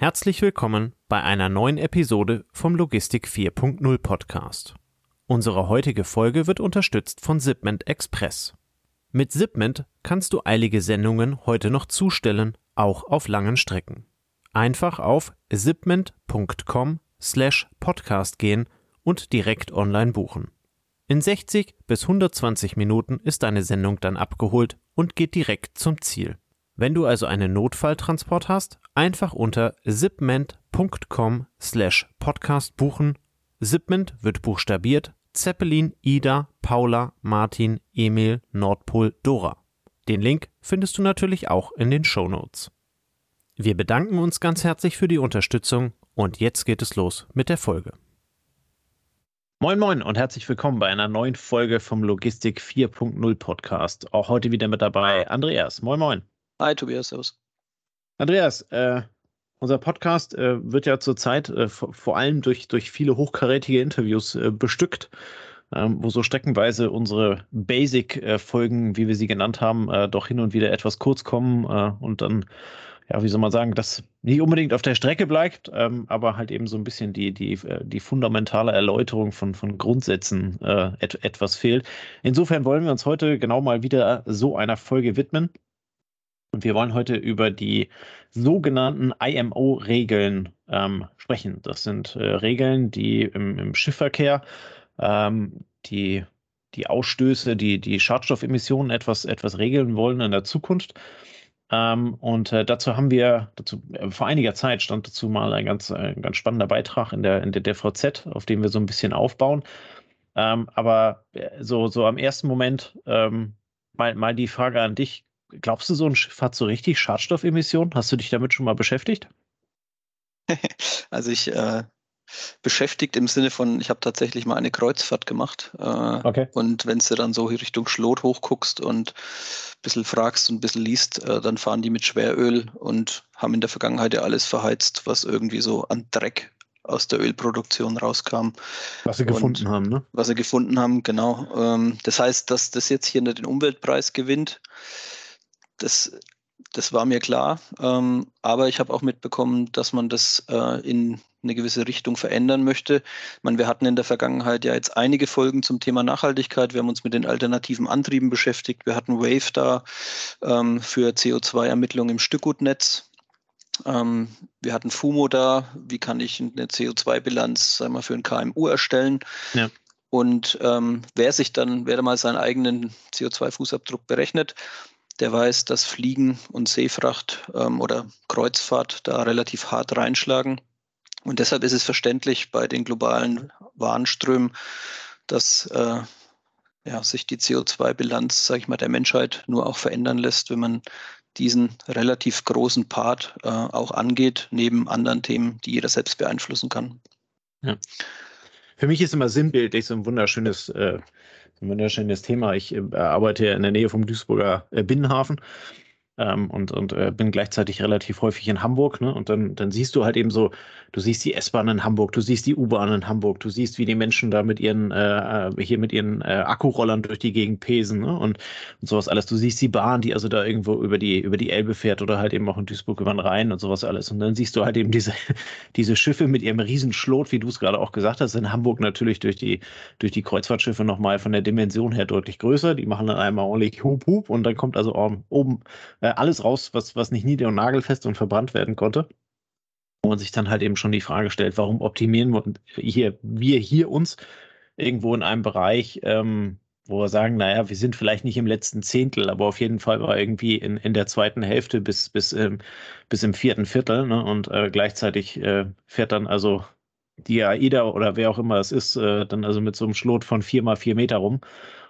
Herzlich willkommen bei einer neuen Episode vom Logistik 4.0 Podcast. Unsere heutige Folge wird unterstützt von Zipment Express. Mit Zipment kannst du eilige Sendungen heute noch zustellen, auch auf langen Strecken. Einfach auf zipment.com slash podcast gehen und direkt online buchen. In 60 bis 120 Minuten ist deine Sendung dann abgeholt und geht direkt zum Ziel. Wenn du also einen Notfalltransport hast, einfach unter zipment.com slash podcast buchen. Zipment wird buchstabiert Zeppelin, Ida, Paula, Martin, Emil, Nordpol, Dora. Den Link findest du natürlich auch in den Show Notes. Wir bedanken uns ganz herzlich für die Unterstützung und jetzt geht es los mit der Folge. Moin Moin und herzlich willkommen bei einer neuen Folge vom Logistik 4.0 Podcast. Auch heute wieder mit dabei Andreas. Moin Moin. Hi Tobias, servus. Andreas, äh, unser Podcast äh, wird ja zurzeit äh, vor allem durch, durch viele hochkarätige Interviews äh, bestückt, ähm, wo so streckenweise unsere Basic-Folgen, wie wir sie genannt haben, äh, doch hin und wieder etwas kurz kommen äh, und dann, ja, wie soll man sagen, das nicht unbedingt auf der Strecke bleibt, ähm, aber halt eben so ein bisschen die, die, die fundamentale Erläuterung von, von Grundsätzen et etwas fehlt. Insofern wollen wir uns heute genau mal wieder so einer Folge widmen. Und wir wollen heute über die sogenannten IMO-Regeln ähm, sprechen. Das sind äh, Regeln, die im, im Schiffverkehr ähm, die, die Ausstöße, die, die Schadstoffemissionen etwas, etwas regeln wollen in der Zukunft. Ähm, und äh, dazu haben wir, dazu, äh, vor einiger Zeit stand dazu mal ein ganz, äh, ein ganz spannender Beitrag in der, in der DVZ, auf dem wir so ein bisschen aufbauen. Ähm, aber äh, so, so am ersten Moment ähm, mal, mal die Frage an dich, glaubst du, so ein Schiff hat so richtig Schadstoffemissionen? Hast du dich damit schon mal beschäftigt? also ich äh, beschäftigt im Sinne von, ich habe tatsächlich mal eine Kreuzfahrt gemacht. Äh, okay. Und wenn du dann so Richtung Schlot hochguckst und ein bisschen fragst und ein bisschen liest, äh, dann fahren die mit Schweröl und haben in der Vergangenheit ja alles verheizt, was irgendwie so an Dreck aus der Ölproduktion rauskam. Was sie gefunden haben, ne? Was sie gefunden haben, genau. Ähm, das heißt, dass das jetzt hier nicht den Umweltpreis gewinnt, das, das war mir klar. Ähm, aber ich habe auch mitbekommen, dass man das äh, in eine gewisse Richtung verändern möchte. Ich meine, wir hatten in der Vergangenheit ja jetzt einige Folgen zum Thema Nachhaltigkeit. Wir haben uns mit den alternativen Antrieben beschäftigt. Wir hatten Wave da ähm, für CO2-Ermittlung im Stückgutnetz. Ähm, wir hatten FUMO da. Wie kann ich eine CO2-Bilanz für ein KMU erstellen? Ja. Und ähm, wer sich dann, wer da mal seinen eigenen CO2-Fußabdruck berechnet, der weiß, dass Fliegen und Seefracht ähm, oder Kreuzfahrt da relativ hart reinschlagen. Und deshalb ist es verständlich bei den globalen Warenströmen, dass äh, ja, sich die CO2-Bilanz, sage ich mal, der Menschheit nur auch verändern lässt, wenn man diesen relativ großen Part äh, auch angeht, neben anderen Themen, die jeder selbst beeinflussen kann. Ja. Für mich ist immer sinnbildlich so ein wunderschönes äh, ein wunderschönes Thema. Ich äh, arbeite in der Nähe vom Duisburger äh, Binnenhafen ähm, und, und äh, bin gleichzeitig relativ häufig in Hamburg. Ne? Und dann, dann siehst du halt eben so, du siehst die S-Bahn in Hamburg, du siehst die U-Bahn in Hamburg, du siehst, wie die Menschen da mit ihren, äh, hier mit ihren äh, Akkurollern durch die Gegend pesen ne? und, und sowas alles. Du siehst die Bahn, die also da irgendwo über die, über die Elbe fährt oder halt eben auch in Duisburg über den Rhein und sowas alles. Und dann siehst du halt eben diese, diese Schiffe mit ihrem Riesenschlot, wie du es gerade auch gesagt hast, in Hamburg natürlich durch die, durch die Kreuzfahrtschiffe nochmal von der Dimension her deutlich größer. Die machen dann einmal ordentlich Hup Hup und dann kommt also oben äh, äh, alles raus, was, was nicht nieder- und nagelfest und verbrannt werden konnte. Man sich dann halt eben schon die Frage stellt, warum optimieren wir hier, wir hier uns irgendwo in einem Bereich, ähm, wo wir sagen, naja, wir sind vielleicht nicht im letzten Zehntel, aber auf jeden Fall war irgendwie in, in der zweiten Hälfte bis, bis, ähm, bis im vierten Viertel. Ne? Und äh, gleichzeitig äh, fährt dann also die AIDA oder wer auch immer es ist, äh, dann also mit so einem Schlot von vier mal vier Meter rum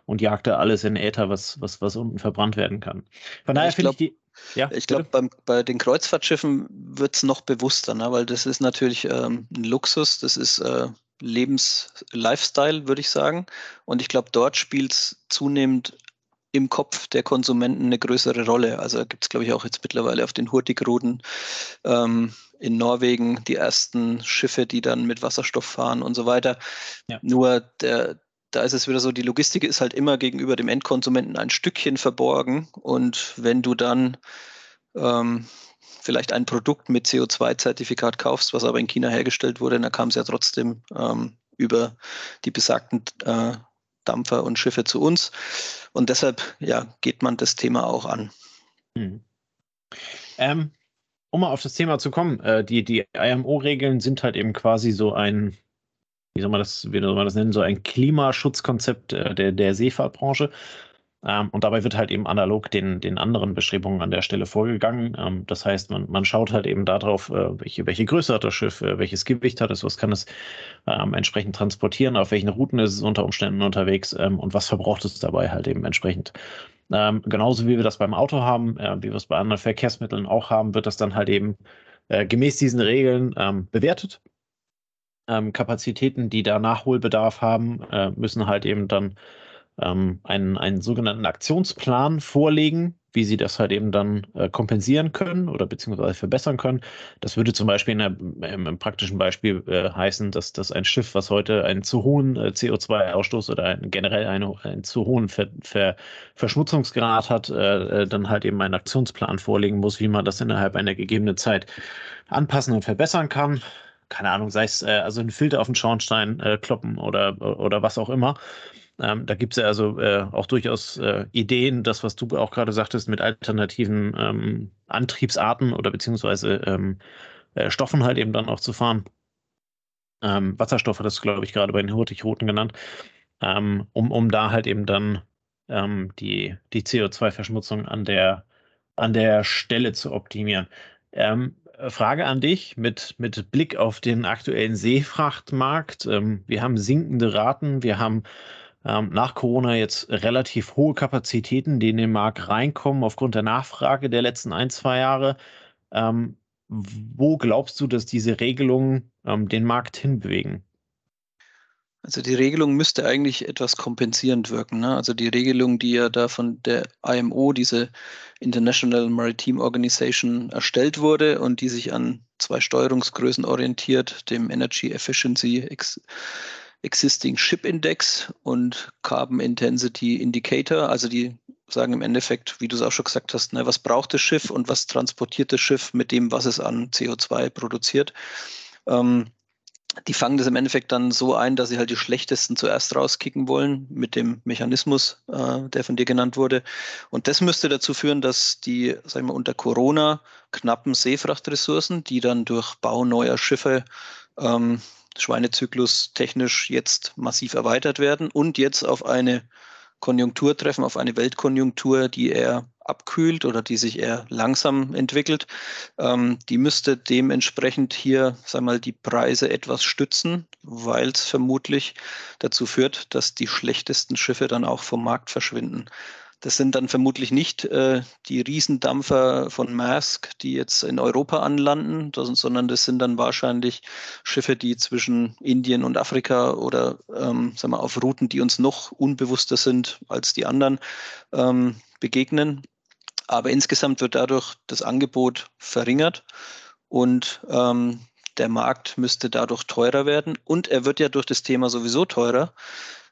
und jagte alles in Äther, was, was, was unten verbrannt werden kann. Von daher finde ich die. Ja, ich glaube, bei den Kreuzfahrtschiffen wird es noch bewusster, ne? weil das ist natürlich ähm, ein Luxus, das ist äh, Lebens-Lifestyle, würde ich sagen. Und ich glaube, dort spielt es zunehmend im Kopf der Konsumenten eine größere Rolle. Also gibt es, glaube ich, auch jetzt mittlerweile auf den Hurtigruten ähm, in Norwegen die ersten Schiffe, die dann mit Wasserstoff fahren und so weiter. Ja. Nur der, da ist es wieder so, die Logistik ist halt immer gegenüber dem Endkonsumenten ein Stückchen verborgen. Und wenn du dann ähm, vielleicht ein Produkt mit CO2-Zertifikat kaufst, was aber in China hergestellt wurde, dann kam es ja trotzdem ähm, über die besagten äh, Dampfer und Schiffe zu uns. Und deshalb ja, geht man das Thema auch an. Hm. Ähm, um mal auf das Thema zu kommen, äh, die, die IMO-Regeln sind halt eben quasi so ein, wie soll man das, wie soll man das nennen, so ein Klimaschutzkonzept äh, der, der Seefahrtbranche. Ähm, und dabei wird halt eben analog den, den anderen Bestrebungen an der Stelle vorgegangen. Ähm, das heißt, man, man schaut halt eben darauf, äh, welche, welche Größe hat das Schiff, äh, welches Gewicht hat es, was kann es ähm, entsprechend transportieren, auf welchen Routen ist es unter Umständen unterwegs ähm, und was verbraucht es dabei halt eben entsprechend. Ähm, genauso wie wir das beim Auto haben, äh, wie wir es bei anderen Verkehrsmitteln auch haben, wird das dann halt eben äh, gemäß diesen Regeln ähm. Kapazitäten, die da Nachholbedarf haben, äh, müssen halt eben dann ähm, einen, einen sogenannten Aktionsplan vorlegen, wie sie das halt eben dann äh, kompensieren können oder beziehungsweise verbessern können. Das würde zum Beispiel der, im, im, praktischen Beispiel äh, heißen, dass, dass ein Schiff, was heute einen zu hohen äh, CO2-Ausstoß oder ein, generell eine, einen zu hohen Ver, Ver, Verschmutzungsgrad hat, äh, äh, dann halt eben einen Aktionsplan vorlegen muss, wie man das innerhalb einer gegebenen Zeit anpassen und verbessern kann keine Ahnung, sei es äh, also ein Filter auf den Schornstein äh, kloppen oder, oder was auch immer. Ähm, da gibt es ja also äh, auch durchaus äh, Ideen, das, was du auch gerade sagtest, mit alternativen ähm, Antriebsarten oder beziehungsweise ähm, äh, Stoffen halt eben dann auch zu fahren. Ähm, Wasserstoff hat das, glaube ich, gerade bei den Hurtigruten genannt, ähm, um, um da halt eben dann ähm, die, die CO2-Verschmutzung an der, an der Stelle zu optimieren. Frage an dich mit, mit Blick auf den aktuellen Seefrachtmarkt. wir haben sinkende Raten, wir haben ähm, nach Corona jetzt relativ hohe Kapazitäten, die in den Markt reinkommen aufgrund der Nachfrage der letzten ein, zwei Jahre. Ähm, wo glaubst du, dass diese Regelungen ähm, den Markt hinbewegen? Also die Regelung müsste eigentlich etwas kompensierend wirken. Ne? Also die Regelung, die ja da von der IMO, diese International Maritime Organization, erstellt wurde und die sich an zwei Steuerungsgrößen orientiert, dem Energy Efficiency Existing Ship Index und Carbon Intensity Indicator. Also die sagen im Endeffekt, wie du es auch schon gesagt hast, ne, was braucht das Schiff und was transportiert das Schiff mit dem, was es an CO2 produziert. Ähm, die fangen das im Endeffekt dann so ein, dass sie halt die schlechtesten zuerst rauskicken wollen mit dem Mechanismus, äh, der von dir genannt wurde. Und das müsste dazu führen, dass die, sagen wir, unter Corona knappen Seefrachtressourcen, die dann durch Bau neuer Schiffe ähm, Schweinezyklus technisch jetzt massiv erweitert werden und jetzt auf eine Konjunktur treffen, auf eine Weltkonjunktur, die eher abkühlt oder die sich eher langsam entwickelt. Ähm, die müsste dementsprechend hier, sag mal, die Preise etwas stützen, weil es vermutlich dazu führt, dass die schlechtesten Schiffe dann auch vom Markt verschwinden. Das sind dann vermutlich nicht äh, die Riesendampfer von Maersk, die jetzt in Europa anlanden, sondern das sind dann wahrscheinlich Schiffe, die zwischen Indien und Afrika oder ähm, sagen wir, auf Routen, die uns noch unbewusster sind als die anderen, ähm, begegnen. Aber insgesamt wird dadurch das Angebot verringert und ähm, der Markt müsste dadurch teurer werden. Und er wird ja durch das Thema sowieso teurer,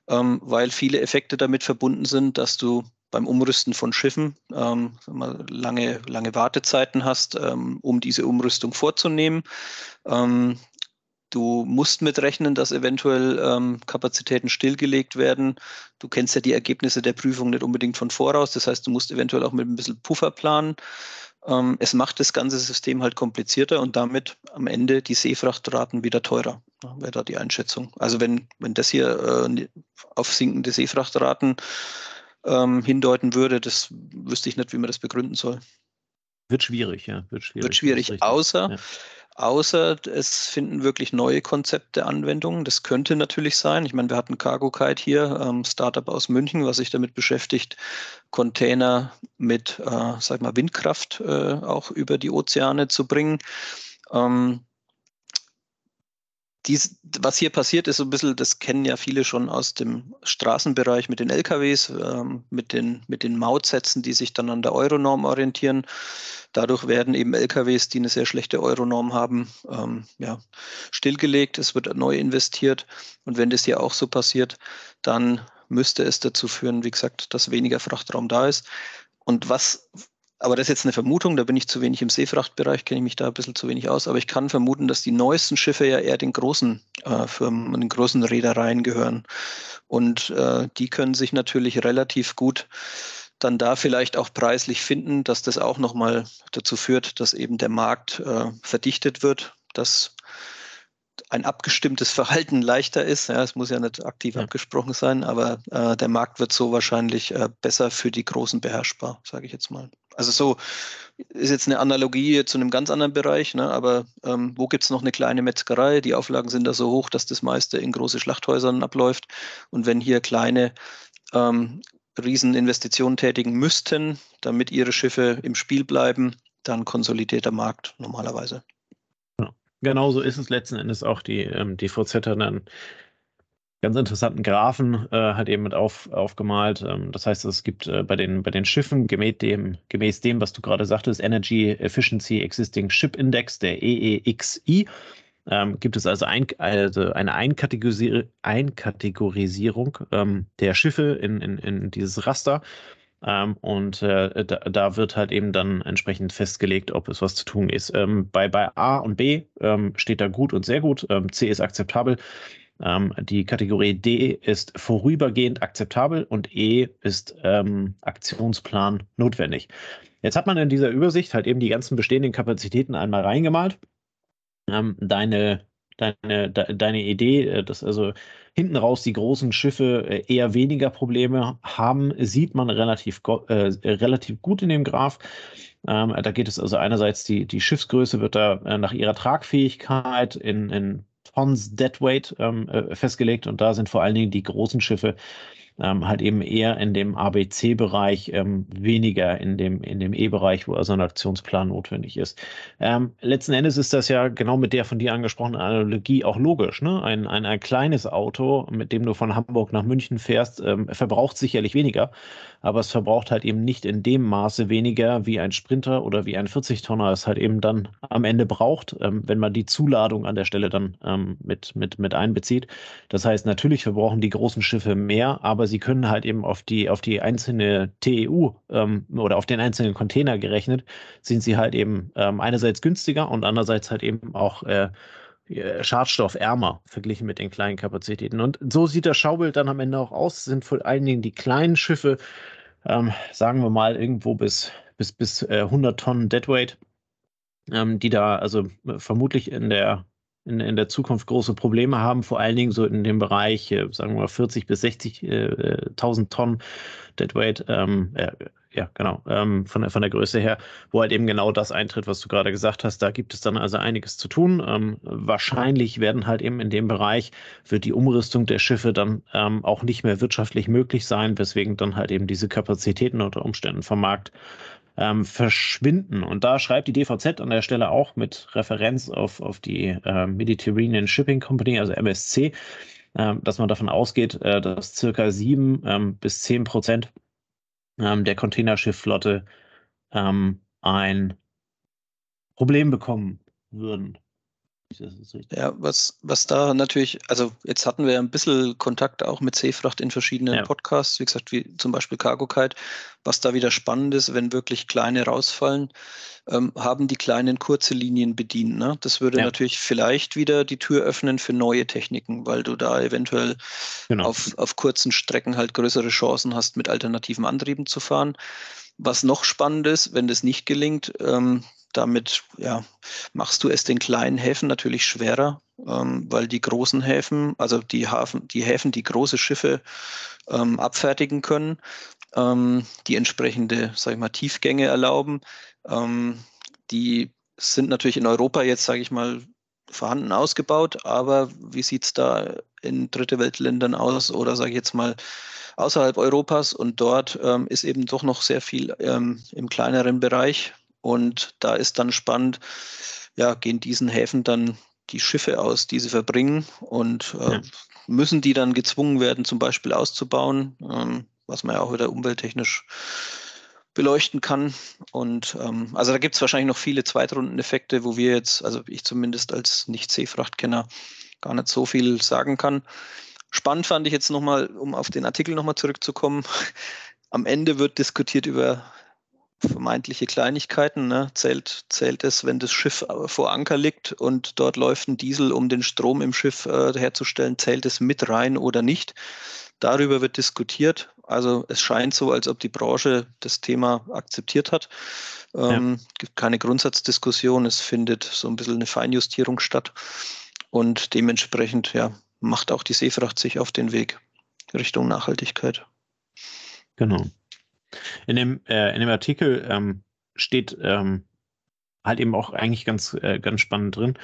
ähm, weil viele Effekte damit verbunden sind, dass du beim Umrüsten von Schiffen ähm, lange, lange Wartezeiten hast, ähm, um diese Umrüstung vorzunehmen. Ähm, du musst mitrechnen, dass eventuell ähm, Kapazitäten stillgelegt werden. Du kennst ja die Ergebnisse der Prüfung nicht unbedingt von voraus. Das heißt, du musst eventuell auch mit ein bisschen Puffer planen. Ähm, es macht das ganze System halt komplizierter und damit am Ende die Seefrachtraten wieder teurer. Wäre da die Einschätzung. Also wenn, wenn das hier äh, auf sinkende Seefrachtraten ähm, hindeuten würde, das wüsste ich nicht, wie man das begründen soll. Wird schwierig, ja. Wird schwierig, wird schwierig außer, ja. außer es finden wirklich neue Konzepte Anwendungen. Das könnte natürlich sein. Ich meine, wir hatten Cargo Kite hier, ähm, Startup aus München, was sich damit beschäftigt, Container mit, äh, sag mal, Windkraft äh, auch über die Ozeane zu bringen. Ähm, dies, was hier passiert, ist so ein bisschen, das kennen ja viele schon aus dem Straßenbereich mit den LKWs, ähm, mit, den, mit den Mautsätzen, die sich dann an der Euronorm orientieren. Dadurch werden eben LKWs, die eine sehr schlechte Euronorm haben, ähm, ja, stillgelegt. Es wird neu investiert. Und wenn das hier auch so passiert, dann müsste es dazu führen, wie gesagt, dass weniger Frachtraum da ist. Und was aber das ist jetzt eine Vermutung, da bin ich zu wenig im Seefrachtbereich, kenne ich mich da ein bisschen zu wenig aus, aber ich kann vermuten, dass die neuesten Schiffe ja eher den großen äh, Firmen und den großen Reedereien gehören. Und äh, die können sich natürlich relativ gut dann da vielleicht auch preislich finden, dass das auch nochmal dazu führt, dass eben der Markt äh, verdichtet wird, dass ein abgestimmtes Verhalten leichter ist. Ja, es muss ja nicht aktiv ja. abgesprochen sein, aber äh, der Markt wird so wahrscheinlich äh, besser für die Großen beherrschbar, sage ich jetzt mal. Also so ist jetzt eine Analogie zu einem ganz anderen Bereich, ne? aber ähm, wo gibt es noch eine kleine Metzgerei? Die Auflagen sind da so hoch, dass das meiste in große Schlachthäusern abläuft. Und wenn hier kleine ähm, Rieseninvestitionen tätigen müssten, damit ihre Schiffe im Spiel bleiben, dann konsolidiert der Markt normalerweise. Ja, genauso ist es letzten Endes auch die ähm, DVZ dann ganz interessanten Graphen äh, hat eben mit auf, aufgemalt. Ähm, das heißt, es gibt äh, bei, den, bei den Schiffen gemäß dem, gemäß dem, was du gerade sagtest, Energy Efficiency Existing Ship Index, der EEXI, ähm, gibt es also, ein, also eine Einkategorisier Einkategorisierung ähm, der Schiffe in, in, in dieses Raster. Ähm, und äh, da, da, wird halt eben dann entsprechend festgelegt, ob es was zu tun ist. Ähm, bei, bei A und B ähm, steht da gut und sehr gut. Ähm, C ist akzeptabel. Die Kategorie D ist vorübergehend akzeptabel und E ist Aktionsplan notwendig. Jetzt hat man in dieser Übersicht halt eben die ganzen bestehenden Kapazitäten einmal reingemalt ähm, deine, deine, de, deine Idee, äh, dass also hinten raus die großen Schiffe äh, eher weniger Probleme haben, sieht man relativ, äh, relativ gut in dem Graph. Ähm, da geht es also einerseits, die, die Schiffsgröße wird da äh, nach ihrer Tragfähigkeit in, in Tons Deadweight ähm, äh, festgelegt. Und da sind vor allen Dingen die großen Schiffe ähm, halt eben eher in dem ABC-Bereich, ähm, weniger in dem, in dem E-Bereich, wo also ein Aktionsplan notwendig ist. Ähm, letzten Endes ist das ja genau mit der von dir angesprochenen Analogie auch logisch. Ne? Ein, ein, ein kleines Auto, mit dem du von Hamburg nach München fährst, ähm, verbraucht sicherlich weniger, aber es verbraucht halt eben nicht in dem Maße weniger, wie ein Sprinter oder wie ein 40-Tonner es halt eben dann am Ende braucht, ähm, wenn man die Zuladung an der Stelle dann ähm, mit, mit, mit einbezieht. Das heißt, natürlich verbrauchen die großen Schiffe mehr, aber aber sie können halt eben auf die, auf die einzelne TEU ähm, oder auf den einzelnen Container gerechnet, sind sie halt eben ähm, einerseits günstiger und andererseits halt eben auch äh, schadstoffärmer verglichen mit den kleinen Kapazitäten. Und so sieht das Schaubild dann am Ende auch aus. Sind vor allen Dingen die kleinen Schiffe, ähm, sagen wir mal irgendwo bis, bis, bis äh, 100 Tonnen Deadweight, ähm, die da also äh, vermutlich in der in, in der Zukunft große Probleme haben, vor allen Dingen so in dem Bereich, äh, sagen wir mal 40 bis 60.000 äh, Tonnen Deadweight, ähm, äh, ja, genau, ähm, von, der, von der Größe her, wo halt eben genau das eintritt, was du gerade gesagt hast. Da gibt es dann also einiges zu tun. Ähm, wahrscheinlich werden halt eben in dem Bereich, wird die Umrüstung der Schiffe dann ähm, auch nicht mehr wirtschaftlich möglich sein, weswegen dann halt eben diese Kapazitäten unter Umständen vom Markt ähm, verschwinden. Und da schreibt die DVZ an der Stelle auch mit Referenz auf, auf die äh, Mediterranean Shipping Company, also MSC, äh, dass man davon ausgeht, äh, dass circa sieben ähm, bis zehn Prozent ähm, der Containerschiffflotte ähm, ein Problem bekommen würden. Ja, was, was da natürlich, also jetzt hatten wir ein bisschen Kontakt auch mit Seefracht in verschiedenen ja. Podcasts, wie gesagt, wie zum Beispiel Cargo Kite. Was da wieder spannend ist, wenn wirklich kleine rausfallen, ähm, haben die kleinen kurze Linien bedient. Ne? Das würde ja. natürlich vielleicht wieder die Tür öffnen für neue Techniken, weil du da eventuell genau. auf, auf kurzen Strecken halt größere Chancen hast, mit alternativen Antrieben zu fahren. Was noch spannend ist, wenn das nicht gelingt, ähm, damit ja, machst du es den kleinen Häfen natürlich schwerer, ähm, weil die großen Häfen, also die, Hafen, die Häfen, die große Schiffe ähm, abfertigen können, ähm, die entsprechende, sag ich mal, Tiefgänge erlauben, ähm, die sind natürlich in Europa jetzt, sage ich mal, vorhanden ausgebaut, aber wie sieht es da in dritte Weltländern aus oder sage ich jetzt mal außerhalb Europas? Und dort ähm, ist eben doch noch sehr viel ähm, im kleineren Bereich und da ist dann spannend, ja, gehen diesen Häfen dann die Schiffe aus, die sie verbringen und äh, ja. müssen die dann gezwungen werden, zum Beispiel auszubauen, ähm, was man ja auch wieder umwelttechnisch beleuchten kann. Und ähm, also da gibt es wahrscheinlich noch viele Zweitrundeneffekte, wo wir jetzt, also ich zumindest als Nicht-Seefrachtkenner, gar nicht so viel sagen kann. Spannend fand ich jetzt nochmal, um auf den Artikel nochmal zurückzukommen. Am Ende wird diskutiert über vermeintliche Kleinigkeiten. Ne? Zählt, zählt es, wenn das Schiff vor Anker liegt und dort läuft ein Diesel, um den Strom im Schiff äh, herzustellen, zählt es mit rein oder nicht? Darüber wird diskutiert. Also es scheint so, als ob die Branche das Thema akzeptiert hat. Ähm, ja. gibt keine Grundsatzdiskussion, es findet so ein bisschen eine Feinjustierung statt. Und dementsprechend ja, macht auch die Seefracht sich auf den Weg Richtung Nachhaltigkeit. Genau. In dem, äh, in dem Artikel ähm, steht ähm, halt eben auch eigentlich ganz, äh, ganz spannend drin,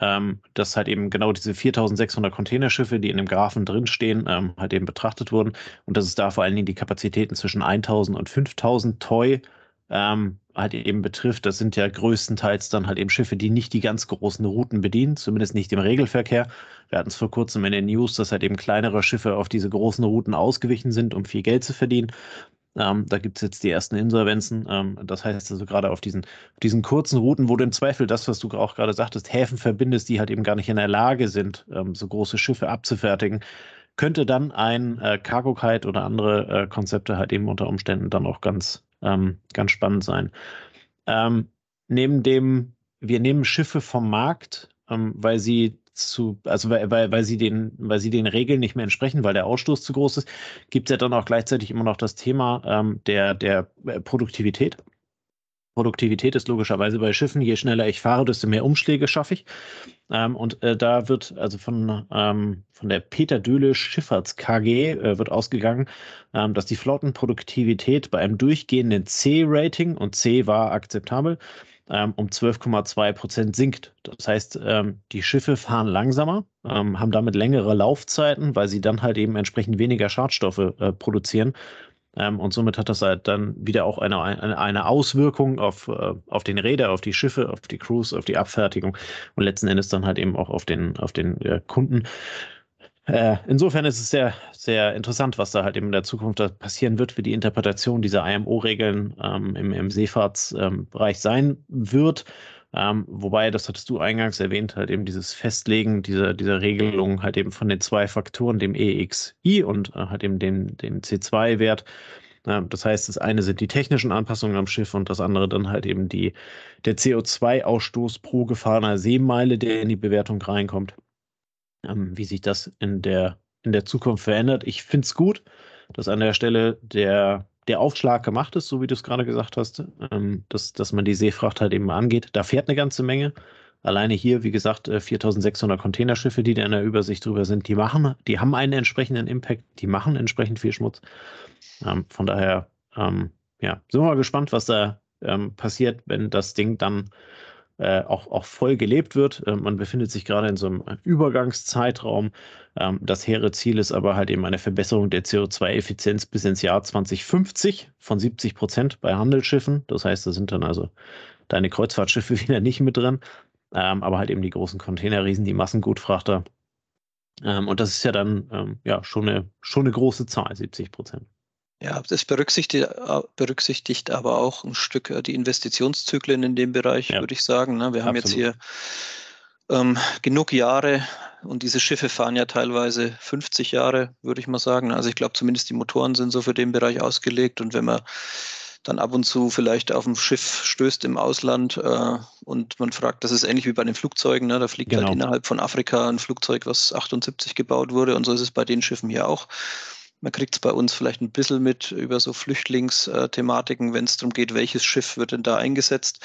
ähm, dass halt eben genau diese 4600 Containerschiffe, die in dem Graphen drinstehen, ähm, halt eben betrachtet wurden und dass es da vor allen Dingen die Kapazitäten zwischen 1000 und 5000 Toy ähm, halt eben betrifft. Das sind ja größtenteils dann halt eben Schiffe, die nicht die ganz großen Routen bedienen, zumindest nicht im Regelverkehr. Wir hatten es vor kurzem in den News, dass halt eben kleinere Schiffe auf diese großen Routen ausgewichen sind, um viel Geld zu verdienen. Ähm, da gibt es jetzt die ersten Insolvenzen. Ähm, das heißt also gerade auf diesen, auf diesen kurzen Routen, wo du im Zweifel das, was du auch gerade sagtest, Häfen verbindest, die halt eben gar nicht in der Lage sind, ähm, so große Schiffe abzufertigen, könnte dann ein äh, Cargo Kite oder andere äh, Konzepte halt eben unter Umständen dann auch ganz, ähm, ganz spannend sein. Ähm, neben dem, wir nehmen Schiffe vom Markt, ähm, weil sie zu, also weil, weil, weil sie den, weil sie den Regeln nicht mehr entsprechen, weil der Ausstoß zu groß ist, gibt es ja dann auch gleichzeitig immer noch das Thema ähm, der, der äh, Produktivität. Produktivität ist logischerweise bei Schiffen, je schneller ich fahre, desto mehr Umschläge schaffe ich. Ähm, und äh, da wird also von, ähm, von der Peter Döhle Schifffahrts KG äh, wird ausgegangen, ähm, dass die Flottenproduktivität bei einem durchgehenden C-Rating und C war akzeptabel, ähm, um 12,2 Prozent sinkt. Das heißt, ähm, die Schiffe fahren langsamer, ähm, haben damit längere Laufzeiten, weil sie dann halt eben entsprechend weniger Schadstoffe äh, produzieren. Ähm, und somit hat das halt dann wieder auch eine, eine, eine Auswirkung auf, äh, auf den Räder, auf die Schiffe, auf die Crews, auf die Abfertigung und letzten Endes dann halt eben auch auf den, auf den äh, Kunden. Äh, insofern ist es sehr, sehr interessant, was da halt eben in der Zukunft passieren wird, wie die Interpretation dieser IMO-Regeln ähm, im, im Seefahrtsbereich ähm, sein wird. Ähm, wobei, das hattest du eingangs erwähnt, halt eben dieses Festlegen dieser, dieser Regelung halt eben von den zwei Faktoren, dem EXI und äh, halt eben den, den C2-Wert. Äh, das heißt, das eine sind die technischen Anpassungen am Schiff und das andere dann halt eben die, der CO2-Ausstoß pro gefahrener Seemeile, der in die Bewertung reinkommt ähm, wie sich das in der, in der Zukunft verändert. Ich finde es gut, dass an der Stelle der, der Aufschlag gemacht ist, so wie du es gerade gesagt hast, ähm, dass, dass man die Seefracht halt eben angeht. Da fährt eine ganze Menge. Alleine hier, wie gesagt, 4600 äh, Containerschiffe, die da in der Übersicht drüber sind, die machen, die haben einen entsprechenden Impact, die machen entsprechend viel Schmutz. Ähm, von daher, ähm, ja, sind wir mal gespannt, was da ähm, passiert, wenn das Ding dann äh, auch, auch voll gelebt wird. Äh, man befindet sich gerade in so einem Übergangszeitraum. Ähm, das hehre Ziel ist aber halt eben eine Verbesserung der CO2-Effizienz bis ins Jahr 2050 von 70 Prozent bei Handelsschiffen. Das heißt, da sind dann also deine Kreuzfahrtschiffe wieder nicht mit drin, ähm, aber halt eben die großen Containerriesen, die Massengutfrachter. Ähm, und das ist ja dann ähm, ja schon eine, schon eine große Zahl, 70 Prozent. Ja, das berücksichtigt, äh, berücksichtigt aber auch ein Stück äh, die Investitionszyklen in dem Bereich, ja. würde ich sagen. Ne? Wir haben Absolut. jetzt hier ähm, genug Jahre und diese Schiffe fahren ja teilweise 50 Jahre, würde ich mal sagen. Also ich glaube zumindest die Motoren sind so für den Bereich ausgelegt und wenn man dann ab und zu vielleicht auf ein Schiff stößt im Ausland äh, und man fragt, das ist ähnlich wie bei den Flugzeugen, ne? da fliegt halt genau. halt innerhalb von Afrika ein Flugzeug, was 78 gebaut wurde und so ist es bei den Schiffen hier auch. Man kriegt es bei uns vielleicht ein bisschen mit über so Flüchtlingsthematiken, wenn es darum geht, welches Schiff wird denn da eingesetzt.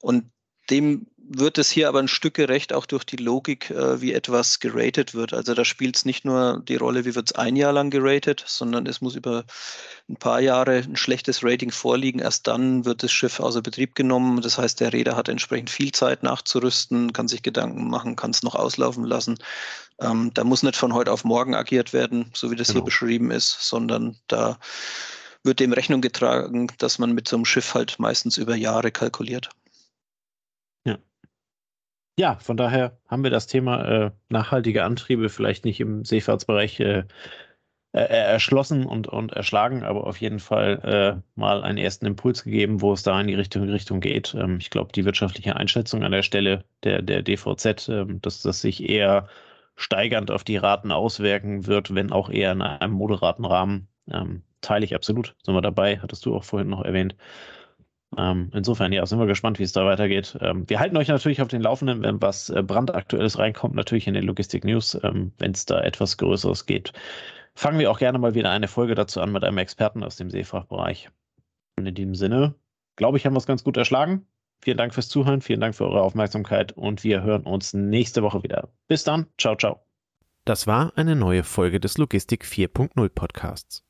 Und dem wird es hier aber ein Stück gerecht, auch durch die Logik, äh, wie etwas geratet wird. Also da spielt es nicht nur die Rolle, wie wird es ein Jahr lang geratet, sondern es muss über ein paar Jahre ein schlechtes Rating vorliegen. Erst dann wird das Schiff außer Betrieb genommen. Das heißt, der Räder hat entsprechend viel Zeit nachzurüsten, kann sich Gedanken machen, kann es noch auslaufen lassen. Ähm, da muss nicht von heute auf morgen agiert werden, so wie das genau. hier beschrieben ist, sondern da wird dem Rechnung getragen, dass man mit so einem Schiff halt meistens über Jahre kalkuliert. Ja, von daher haben wir das Thema äh, nachhaltige Antriebe vielleicht nicht im Seefahrtsbereich äh, äh, erschlossen und, und erschlagen, aber auf jeden Fall äh, mal einen ersten Impuls gegeben, wo es da in die Richtung, Richtung geht. Ähm, ich glaube, die wirtschaftliche Einschätzung an der Stelle der, der DVZ, ähm, dass das sich eher steigernd auf die Raten auswirken wird, wenn auch eher in einem moderaten Rahmen, ähm, teile ich absolut. Sind wir dabei, hattest du auch vorhin noch erwähnt. Ähm, insofern, ja, sind wir gespannt, wie es da weitergeht. Ähm, wir halten euch natürlich auf den Laufenden, wenn was äh, brandaktuelles reinkommt, natürlich in den Logistik News, ähm, wenn es da etwas Größeres geht. Fangen wir auch gerne mal wieder eine Folge dazu an mit einem Experten aus dem Seefachbereich. Und in diesem Sinne, glaube ich, haben wir es ganz gut erschlagen. Vielen Dank fürs Zuhören, vielen Dank für eure Aufmerksamkeit und wir hören uns nächste Woche wieder. Bis dann, ciao, ciao. Das war eine neue Folge des Logistik 4.0 Podcasts.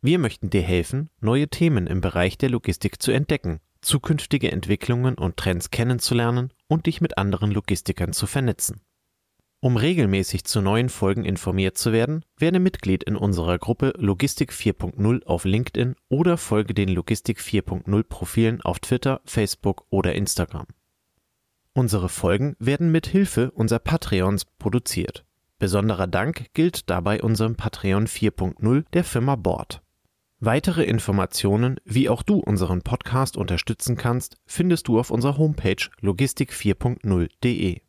Wir möchten dir helfen, neue Themen im Bereich der Logistik zu entdecken, zukünftige Entwicklungen und Trends kennenzulernen und dich mit anderen Logistikern zu vernetzen. Um regelmäßig zu neuen Folgen informiert zu werden, werde Mitglied in unserer Gruppe Logistik 4.0 auf LinkedIn oder folge den Logistik 4.0 Profilen auf Twitter, Facebook oder Instagram. Unsere Folgen werden mit Hilfe unserer Patreons produziert. Besonderer Dank gilt dabei unserem Patreon 4.0 der Firma Bord. Weitere Informationen, wie auch du unseren Podcast unterstützen kannst, findest du auf unserer Homepage logistik4.0.de.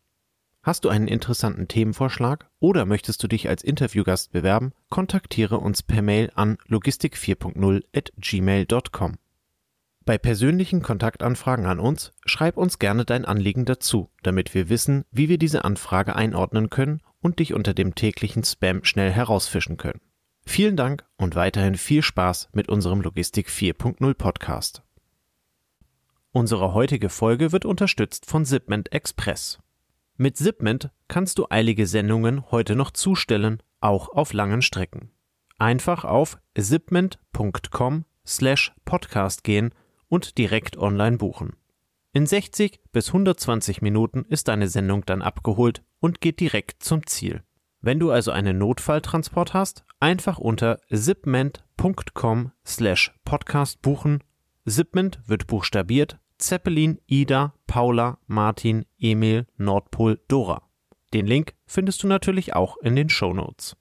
Hast du einen interessanten Themenvorschlag oder möchtest du dich als Interviewgast bewerben, kontaktiere uns per Mail an logistik4.0 at gmail.com. Bei persönlichen Kontaktanfragen an uns schreib uns gerne dein Anliegen dazu, damit wir wissen, wie wir diese Anfrage einordnen können und dich unter dem täglichen Spam schnell herausfischen können. Vielen Dank und weiterhin viel Spaß mit unserem Logistik 4.0 Podcast. Unsere heutige Folge wird unterstützt von Zipment Express. Mit Zipment kannst du eilige Sendungen heute noch zustellen, auch auf langen Strecken. Einfach auf zipment.com slash podcast gehen und direkt online buchen. In 60 bis 120 Minuten ist deine Sendung dann abgeholt und geht direkt zum Ziel. Wenn du also einen Notfalltransport hast, einfach unter zipment.com slash podcast buchen. Zipment wird buchstabiert Zeppelin, Ida, Paula, Martin, Emil, Nordpol, Dora. Den Link findest du natürlich auch in den Show Notes.